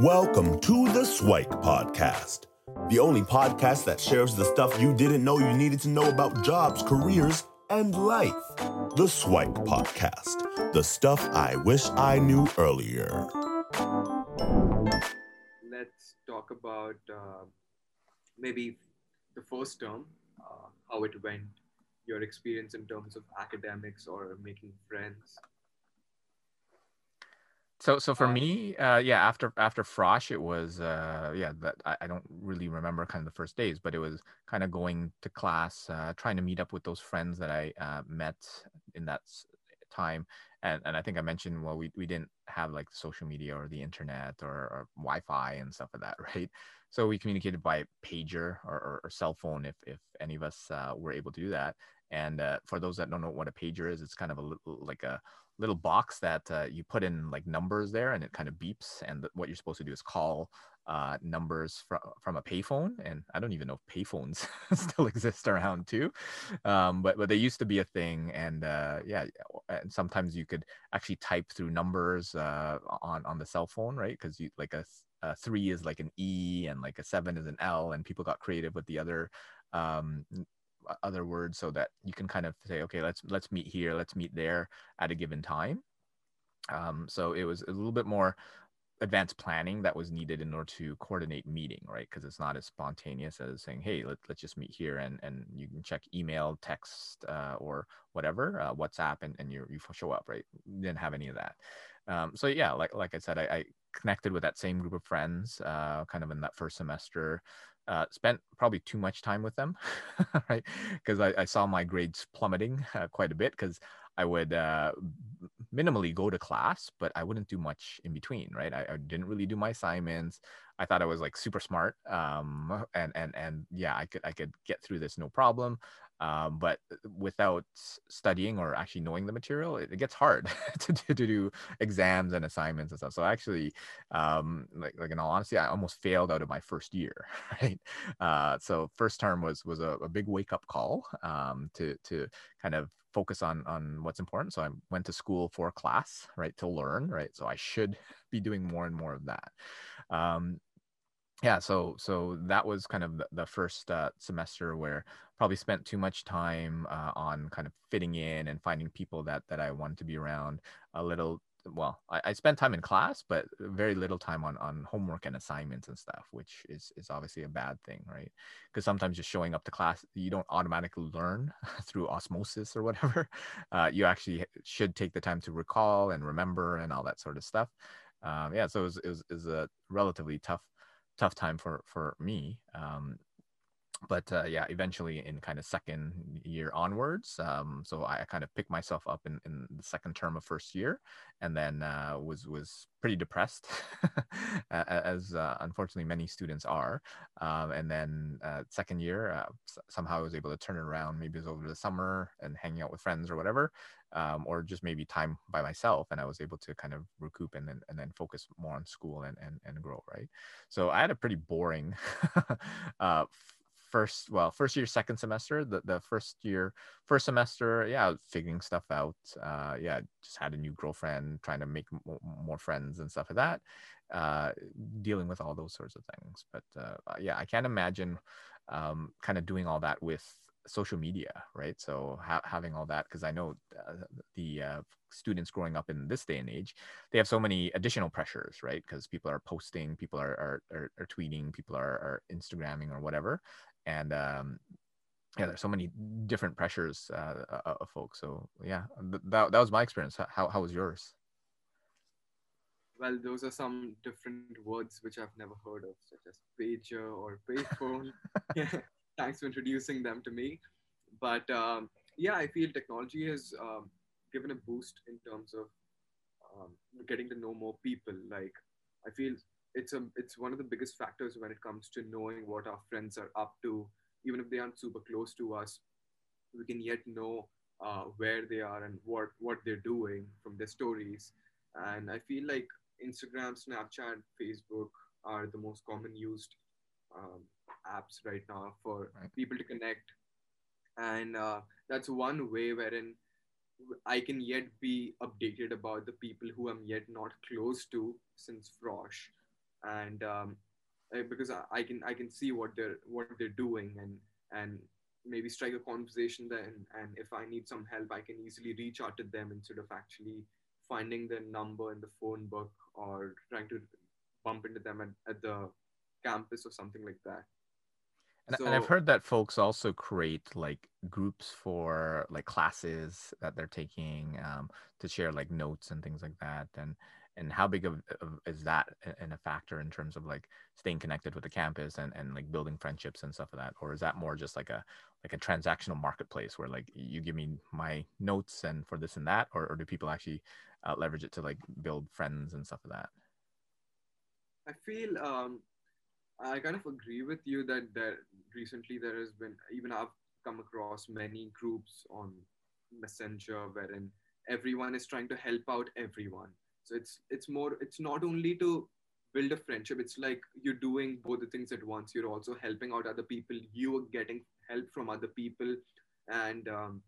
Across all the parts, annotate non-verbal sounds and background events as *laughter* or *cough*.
Welcome to the Swike Podcast, the only podcast that shares the stuff you didn't know you needed to know about jobs, careers, and life. The Swike Podcast, the stuff I wish I knew earlier. let's talk about uh, maybe the first term, uh, how it went, your experience in terms of academics or making friends. So, so for Um, me, uh, yeah, after after Frosh, it was uh, yeah, that I, I don't really remember kind of the first days, but it was kind of going to class, uh, trying to meet up with those friends that I uh, met in that time, and and I think I mentioned well, we we didn't have like social media or the internet or, or Wi-Fi and stuff like that, *laughs* right? So we communicated by pager or, or, or cell phone if if any of us uh, were able to do that. And uh, for those that don't know what a pager is, it's kind of a little like a little box that uh, you put in like numbers there and it kind of beeps. And th- what you're supposed to do is call uh, numbers from from a payphone. And i don't even know if payphones *laughs* still exist around too. Um, but but they used to be a thing. And uh, yeah and sometimes you could actually type through numbers uh, on on the cell phone right? Because you like a, a three is like an e and like a seven is an l. And people got creative with the other um, other words so that you can kind of say okay let's let's meet here let's meet there at a given time. Um, so it was a little bit more advanced planning that was needed in order to coordinate meeting right? Because it's not as spontaneous as saying hey let, let's just meet here and and you can check email text uh, or whatever uh, whatsapp and, and you, you show up right? Didn't have any of that. Um, so yeah like like i said I, I connected with that same group of friends uh, kind of in that first semester uh, spent probably too much time with them, *laughs* right? Because I, I saw my grades plummeting uh, quite a bit because I would uh, minimally go to class, but I wouldn't do much in between, right? I, I didn't really do my assignments. I thought I was like super smart, um, and and and yeah, I could I could get through this no problem. Um, but without studying or actually knowing the material, it, it gets hard *laughs* to, to, to do exams and assignments and stuff. So actually, um, like like in all honesty, I almost failed out of my first year, *laughs* right? Uh, so first term was was a, a big wake up call um, to to kind of focus on on what's important. So I went to school for class, right, to learn, right. So I should *laughs* be doing more and more of that. Um, yeah so so that was kind of the, the first uh, semester where probably spent too much time uh, on kind of fitting in and finding people that that i wanted to be around a little well I, I spent time in class but very little time on on homework and assignments and stuff which is is obviously a bad thing right? Because sometimes just showing up to class you don't automatically learn *laughs* through osmosis or whatever. *laughs* Uh, you actually should take the time to recall and remember and all that sort of stuff. Um, yeah so it was, it was, it was a relatively tough tough time for for me. Um but uh, yeah eventually in kind of second year onwards um so i kind of picked myself up in, in the second term of first year and then uh, was was pretty depressed *laughs* as uh, unfortunately many students are um, and then uh, second year uh, somehow i was able to turn it around maybe it was over the summer and hanging out with friends or whatever um, or just maybe time by myself and i was able to kind of recoup and then and then focus more on school and and, and grow right? So i had a pretty boring *laughs* uh, first well first year second semester the, the first year first semester yeah figuring stuff out uh yeah just had a new girlfriend trying to make m- more friends and stuff like that uh dealing with all those sorts of things. But uh yeah i can't imagine um kind of doing all that with social media right? So ha- having all that because i know uh, the uh, students growing up in this day and age they have so many additional pressures right? Because people are posting people are are, are, are tweeting people are, are instagramming or whatever and um yeah there's so many different pressures uh, uh, of folks so yeah that, that was my experience how, how was yours Well, those are some different words which I've never heard of, such as pager or payphone. *laughs* *laughs* Thanks for introducing them to me. But um, yeah, I feel technology has um, given a boost in terms of um, getting to know more people. Like, I feel it's a it's one of the biggest factors when it comes to knowing what our friends are up to, even if they aren't super close to us. We can yet know uh, where they are and what what they're doing from their stories. And I feel like Instagram, Snapchat, Facebook are the most common used um, apps right now for Right. people to connect. And uh, that's one way wherein I can yet be updated about the people who I'm yet not close to since Frosh, and um, because I, I, can I can see what they're what they're doing and and maybe strike a conversation then and if I need some help I can easily reach out to them instead of actually finding their number in the phone book or trying to bump into them at, at the campus or something like that. And, so, and, I've heard that folks also create like groups for like classes that they're taking um, to share like notes and things like that. And and how big of, of is that in a factor in terms of like staying connected with the campus and, and like building friendships and stuff like that? Or is that more just like a like a transactional marketplace where like you give me my notes and for this and that, or, or do people actually uh, leverage it to like build friends and stuff like that? I feel um, I kind of agree with you that that recently there has been even I've come across many groups on Messenger wherein everyone is trying to help out everyone. So it's it's more it's not only to build a friendship. It's like you're doing both the things at once. You're also helping out other people. You are getting help from other people, and um,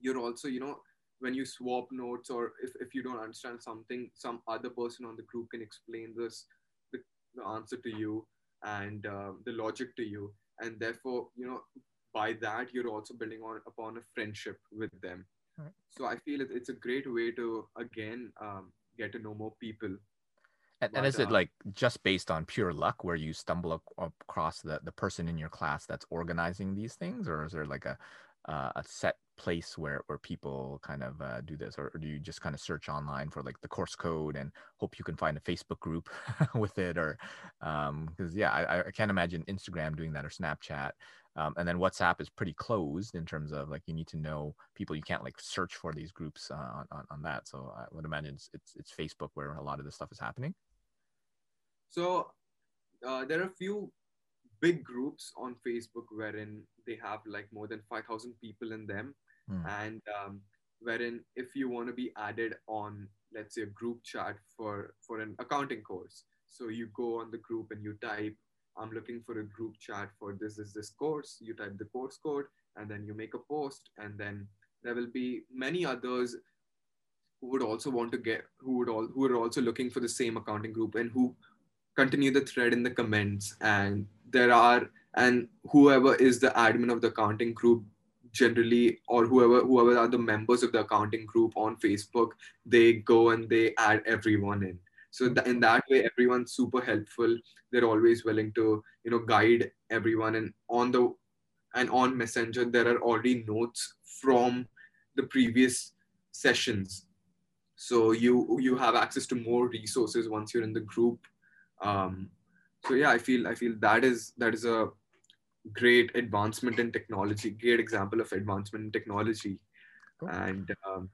you're also you know when you swap notes or if, if you don't understand something, some other person on the group can explain this the, the answer to you and uh, the logic to you and therefore you know by that you're also building on upon a friendship with them right. so i feel it's a great way to again um, get to know more people. And, but, and is it uh, like just based on pure luck where you stumble across the, the person in your class that's organizing these things? Or is there like a uh, a set place where where people kind of uh, do this or, or, do you just kind of search online for like the course code and hope you can find a facebook group *laughs* with it or because um, yeah I, I can't imagine instagram doing that or snapchat um, and then whatsapp is pretty closed in terms of like you need to know people. You can't like search for these groups uh, on, on, on that so i would imagine it's, it's, it's facebook where a lot of this stuff is happening. So uh, there are a few big groups on Facebook wherein they have like more than 5,000 people in them. Mm. And um, wherein if you want to be added on, let's say, a group chat for, for an accounting course, so you go on the group and you type, I'm looking for a group chat for this is this course. You type the course code and then you make a post, and then there will be many others who would also want to get who would all who are also looking for the same accounting group and who continue the thread in the comments and there are and whoever is the admin of the accounting group generally or whoever whoever are the members of the accounting group on facebook they go and they add everyone in. So th- in that way everyone's super helpful. They're always willing to you know guide everyone and on the and on messenger there are already notes from the previous sessions. So you you have access to more resources once you're in the group um, so yeah i feel i feel that is that is a great advancement in technology great example of advancement in technology cool. and um,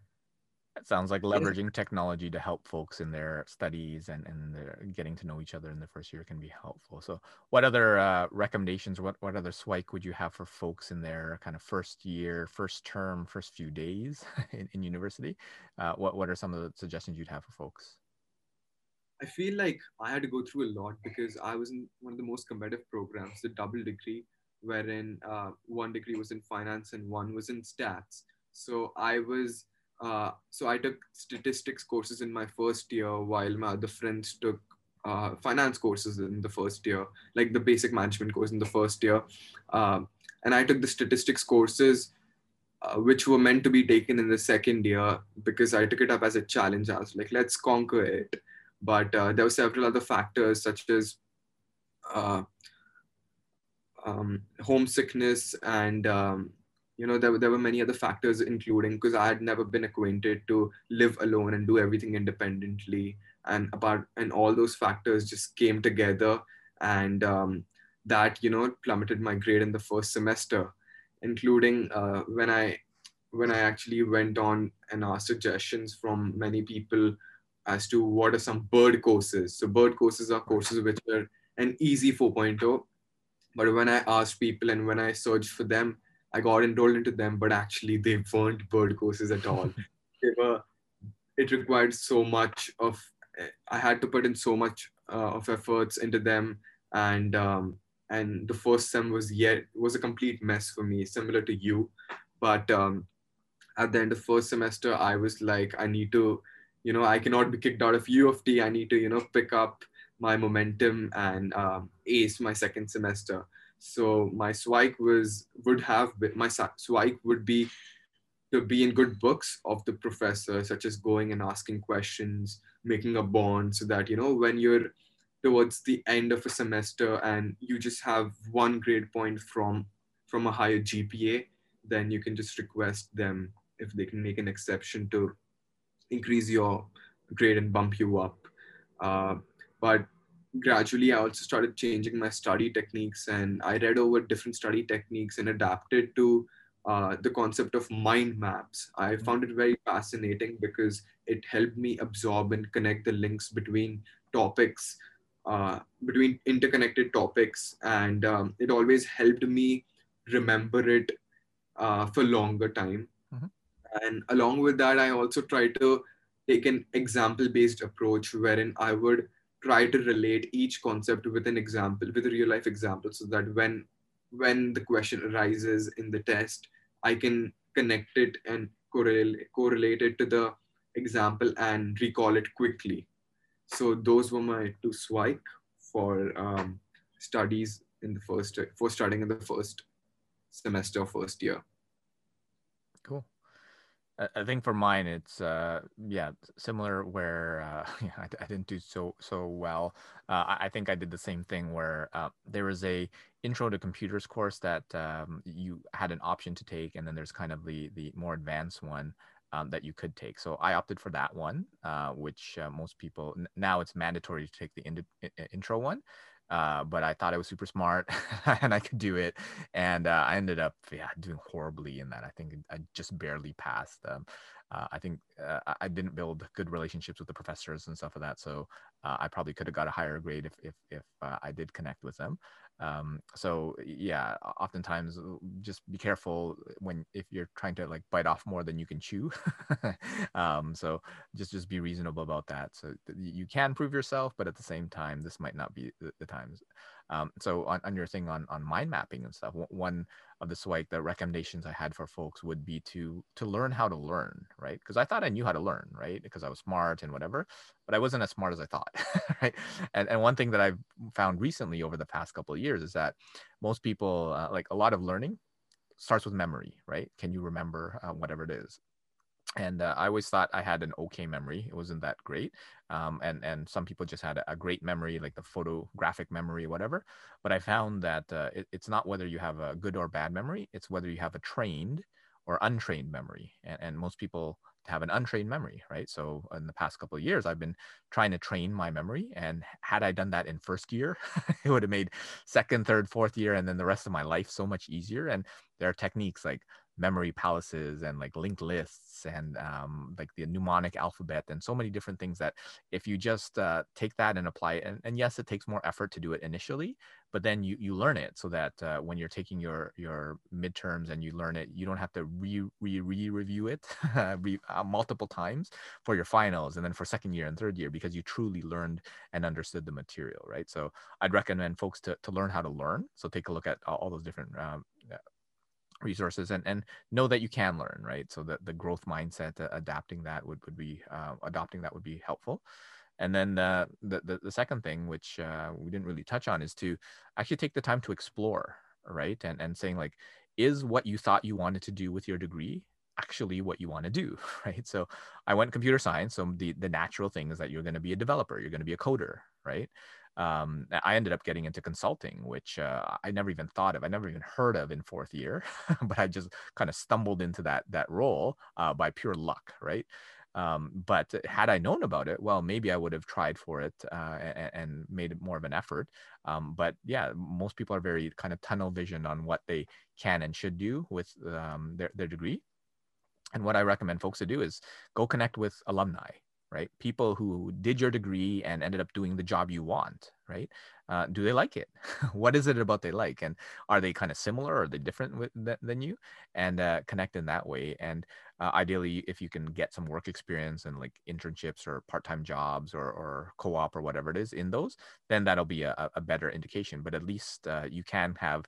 it sounds like leveraging technology to help folks in their studies and, and their getting to know each other in the first year can be helpful. So, what other uh, recommendations, what, what other SWIKE would you have for folks in their kind of first year, first term, first few days *laughs* in, in university? Uh, what, what are some of the suggestions you'd have for folks? I feel like I had to go through a lot because I was in one of the most competitive programs, the double degree, wherein uh, one degree was in finance and one was in stats. So I was, uh, so I took statistics courses in my first year, while my other friends took uh, finance courses in the first year, like the basic management course in the first year. Um, and I took the statistics courses, uh, which were meant to be taken in the second year because I took it up as a challenge. I was like, let's conquer it. But uh, there were several other factors such as uh, um, homesickness and um, you know there, there were many other factors including because i had never been acquainted to live alone and do everything independently. And about and all those factors just came together and um, that you know plummeted my grade in the first semester. Including uh, when i when i actually went on and asked suggestions from many people as to what are some bird courses. So bird courses are courses which are an easy 4.0. But when I asked people and when I searched for them, I got enrolled into them, but actually they weren't bird courses at all. *laughs* they were, it required so much of, I had to put in so much uh, of efforts into them. And, um, and the first sem was yet, was a complete mess for me, similar to you. But um, at the end of first semester, I was like, I need to, you know, I cannot be kicked out of U of T. I need to, you know, pick up my momentum and um, ace my second semester. So my swike was would have my swike would be to be in good books of the professor, such as going and asking questions, making a bond, so that you know when you're towards the end of a semester and you just have one grade point from from a higher GPA, then you can just request them if they can make an exception to increase your grade and bump you up. Uh, but gradually, I also started changing my study techniques and I read over different study techniques and adapted to uh, the concept of mind maps. I mm-hmm. found it very fascinating because it helped me absorb and connect the links between topics, uh, between interconnected topics, and um, it always helped me remember it uh, for longer time. And along with that, I also try to take an example based approach wherein I would try to relate each concept with an example, with a real life example, so that when when the question arises in the test, I can connect it and correlate, correlate it to the example and recall it quickly. So those were my two swike for um, studies in the first, for studying in the first semester, first year. Cool. I think for mine, it's uh, yeah similar. Where uh, *laughs* yeah, I, I, didn't do so so well. Uh, I, think I did the same thing where uh, there was a intro to computers course that um, you had an option to take, and then there's kind of the the more advanced one um, that you could take. So I opted for that one, uh, which uh, most people now it's mandatory to take the in, intro one. Uh, but I thought I was super smart *laughs* and I could do it. And uh, I ended up, yeah, doing horribly in that. I think I just barely passed. Um, uh, I think uh, I didn't build good relationships with the professors and stuff of like that. So uh, I probably could have got a higher grade if if, if uh, I did connect with them. Um, so yeah, oftentimes uh, just be careful when if you're trying to like bite off more than you can chew. *laughs* um, so just just be reasonable about that. So you can prove yourself, but at the same time, this might not be the, the times. Um, so on, on your thing on, on mind mapping and stuff, one of the SWIKE, the recommendations I had for folks would be to to learn how to learn, right? Because I thought I knew how to learn, right? Because I was smart and whatever, but I wasn't as smart as I thought, *laughs* right? And and one thing that I've found recently over the past couple of years is that most people, uh, like a lot of learning, starts with memory, right? Can you remember uh, whatever it is? and uh, I always thought I had an okay memory. It wasn't that great, um, and and some people just had a, great memory, like the photographic memory, whatever. But I found that uh, it, it's not whether you have a good or bad memory; it's whether you have a trained or untrained memory. And, and most people have an untrained memory, right? So in the past couple of years, I've been trying to train my memory, and had I done that in first year, *laughs* it would have made second, third, fourth year, and then the rest of my life so much easier. And there are techniques like memory palaces and like linked lists and um, like the mnemonic alphabet and so many different things that if you just uh, take that and apply it and, and, yes it takes more effort to do it initially but then you you learn it so that uh, when you're taking your your midterms and you learn it you don't have to re re re review it *laughs* re, uh, multiple times for your finals and then for second year and third year because you truly learned and understood the material right? So i'd recommend folks to, to learn how to learn. So take a look at all, those different um, resources and and know that you can learn right? So that the growth mindset uh, adapting that would, would be uh, adopting that would be helpful. And then uh, the, the, the second thing which uh, we didn't really touch on is to actually take the time to explore right? And and saying like is what you thought you wanted to do with your degree actually what you want to do *laughs* right so i went computer science so the the natural thing is that you're going to be a developer you're going to be a coder right um, I ended up getting into consulting, which uh, I never even thought of. I never even heard of in fourth year, *laughs* but I just kind of stumbled into that that role uh, by pure luck, right? Um, but had I known about it, well, maybe I would have tried for it uh, and, and, made more of an effort. Um, but yeah, most people are very kind of tunnel vision on what they can and should do with um, their, their degree. And what I recommend folks to do is go connect with alumni, right? People who did your degree and ended up doing the job you want, right? Uh, do they like it? *laughs* what is it about they like? And are they kind of similar? Or are they different with, th- than you? And uh, connect in that way. And uh, ideally, if you can get some work experience and like internships or part-time jobs or, or co-op or whatever it is in those, then that'll be a, a better indication. But at least uh, you can have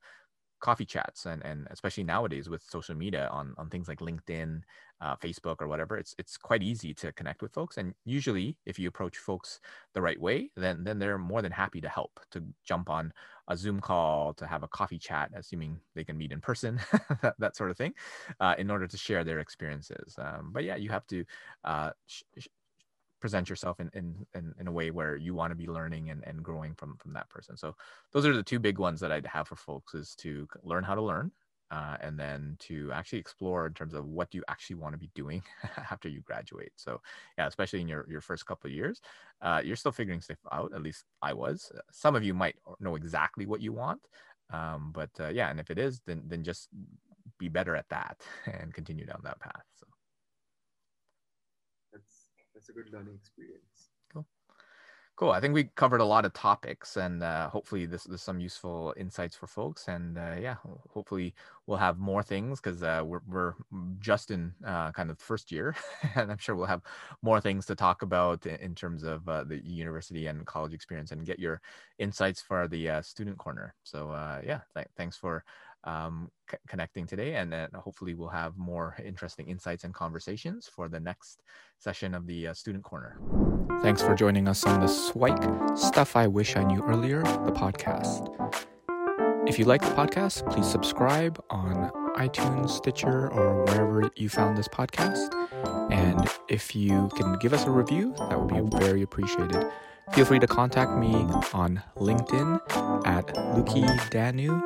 coffee chats and, and especially nowadays with social media on, on things like linkedin uh, Facebook or whatever, it's it's quite easy to connect with folks. And usually, if you approach folks the right way, then then they're more than happy to help to jump on a Zoom call, to have a coffee chat, assuming they can meet in person, *laughs* that, that sort of thing, uh, in order to share their experiences. Um, but yeah, you have to uh, sh- present yourself in, in, in, in, a way where you want to be learning and, and growing from, from that person. So those are the two big ones that I'd have for folks is to learn how to learn uh, and then to actually explore in terms of what do you actually want to be doing *laughs* after you graduate. So yeah, especially in your, your first couple of years, uh, you're still figuring stuff out. At least I was. Some of you might know exactly what you want, um, but uh, yeah, and if it is, then then just be better at that *laughs* and continue down that path. So that's a good learning experience. Cool. Cool. I think we covered a lot of topics, and uh, hopefully this is some useful insights for folks. And uh, yeah, hopefully we'll have more things because uh, we're we're just in uh, kind of first year, *laughs* and I'm sure we'll have more things to talk about in, in terms of uh, the university and college experience, and get your insights for the uh, student corner. So yeah, th- thanks for um, c- connecting today. And then hopefully we'll have more interesting insights and conversations for the next session of the uh, Student Corner. Thanks for joining us on the SWIKE Stuff I Wish I Knew Earlier, the podcast. If you like the podcast, please subscribe on iTunes, Stitcher, or wherever you found this podcast. And if you can give us a review, that would be very appreciated. Feel free to contact me on LinkedIn at Luki Danu